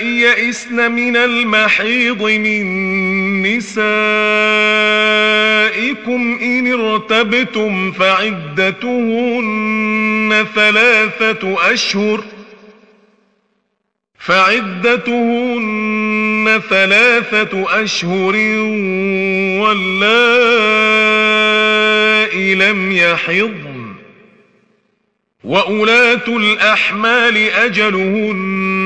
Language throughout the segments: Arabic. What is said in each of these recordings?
يئسن من المحيض من نسائكم إن ارتبتم فعدتهن ثلاثة أشهر فعدتهن ثلاثة أشهر واللائي لم يحضن وأولاة الأحمال أجلهن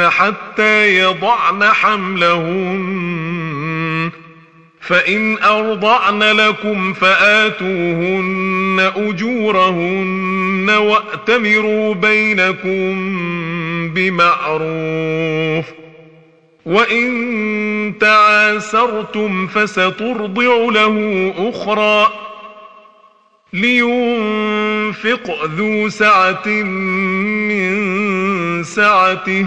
حتى يضعن حملهن فإن أرضعن لكم فآتوهن أجورهن وأتمروا بينكم بمعروف وإن تعاسرتم فسترضع له أخرى لينفق ذو سعة من سعته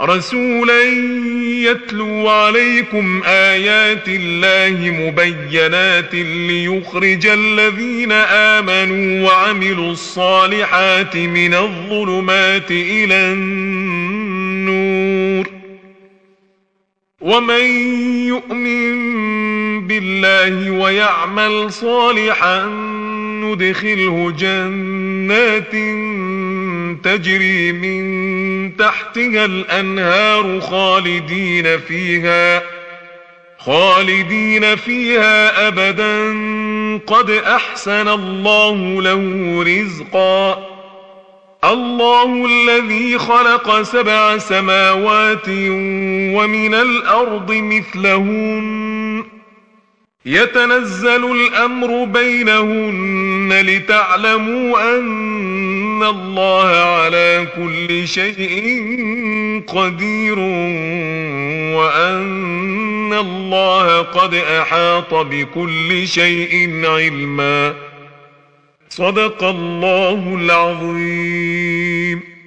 رسولا يتلو عليكم آيات الله مبينات ليخرج الذين آمنوا وعملوا الصالحات من الظلمات إلى النور. ومن يؤمن بالله ويعمل صالحا ندخله جنات تجري من تحتها الأنهار خالدين فيها خالدين فيها أبدا. قد أحسن الله له رزقا. الله الذي خلق سبع سماوات ومن الأرض مثلهن. يتنزل الأمر بينهن لتعلموا أن الله على كل شيء قدير وأن الله قد أحاط بكل شيء علما صدق الله العظيم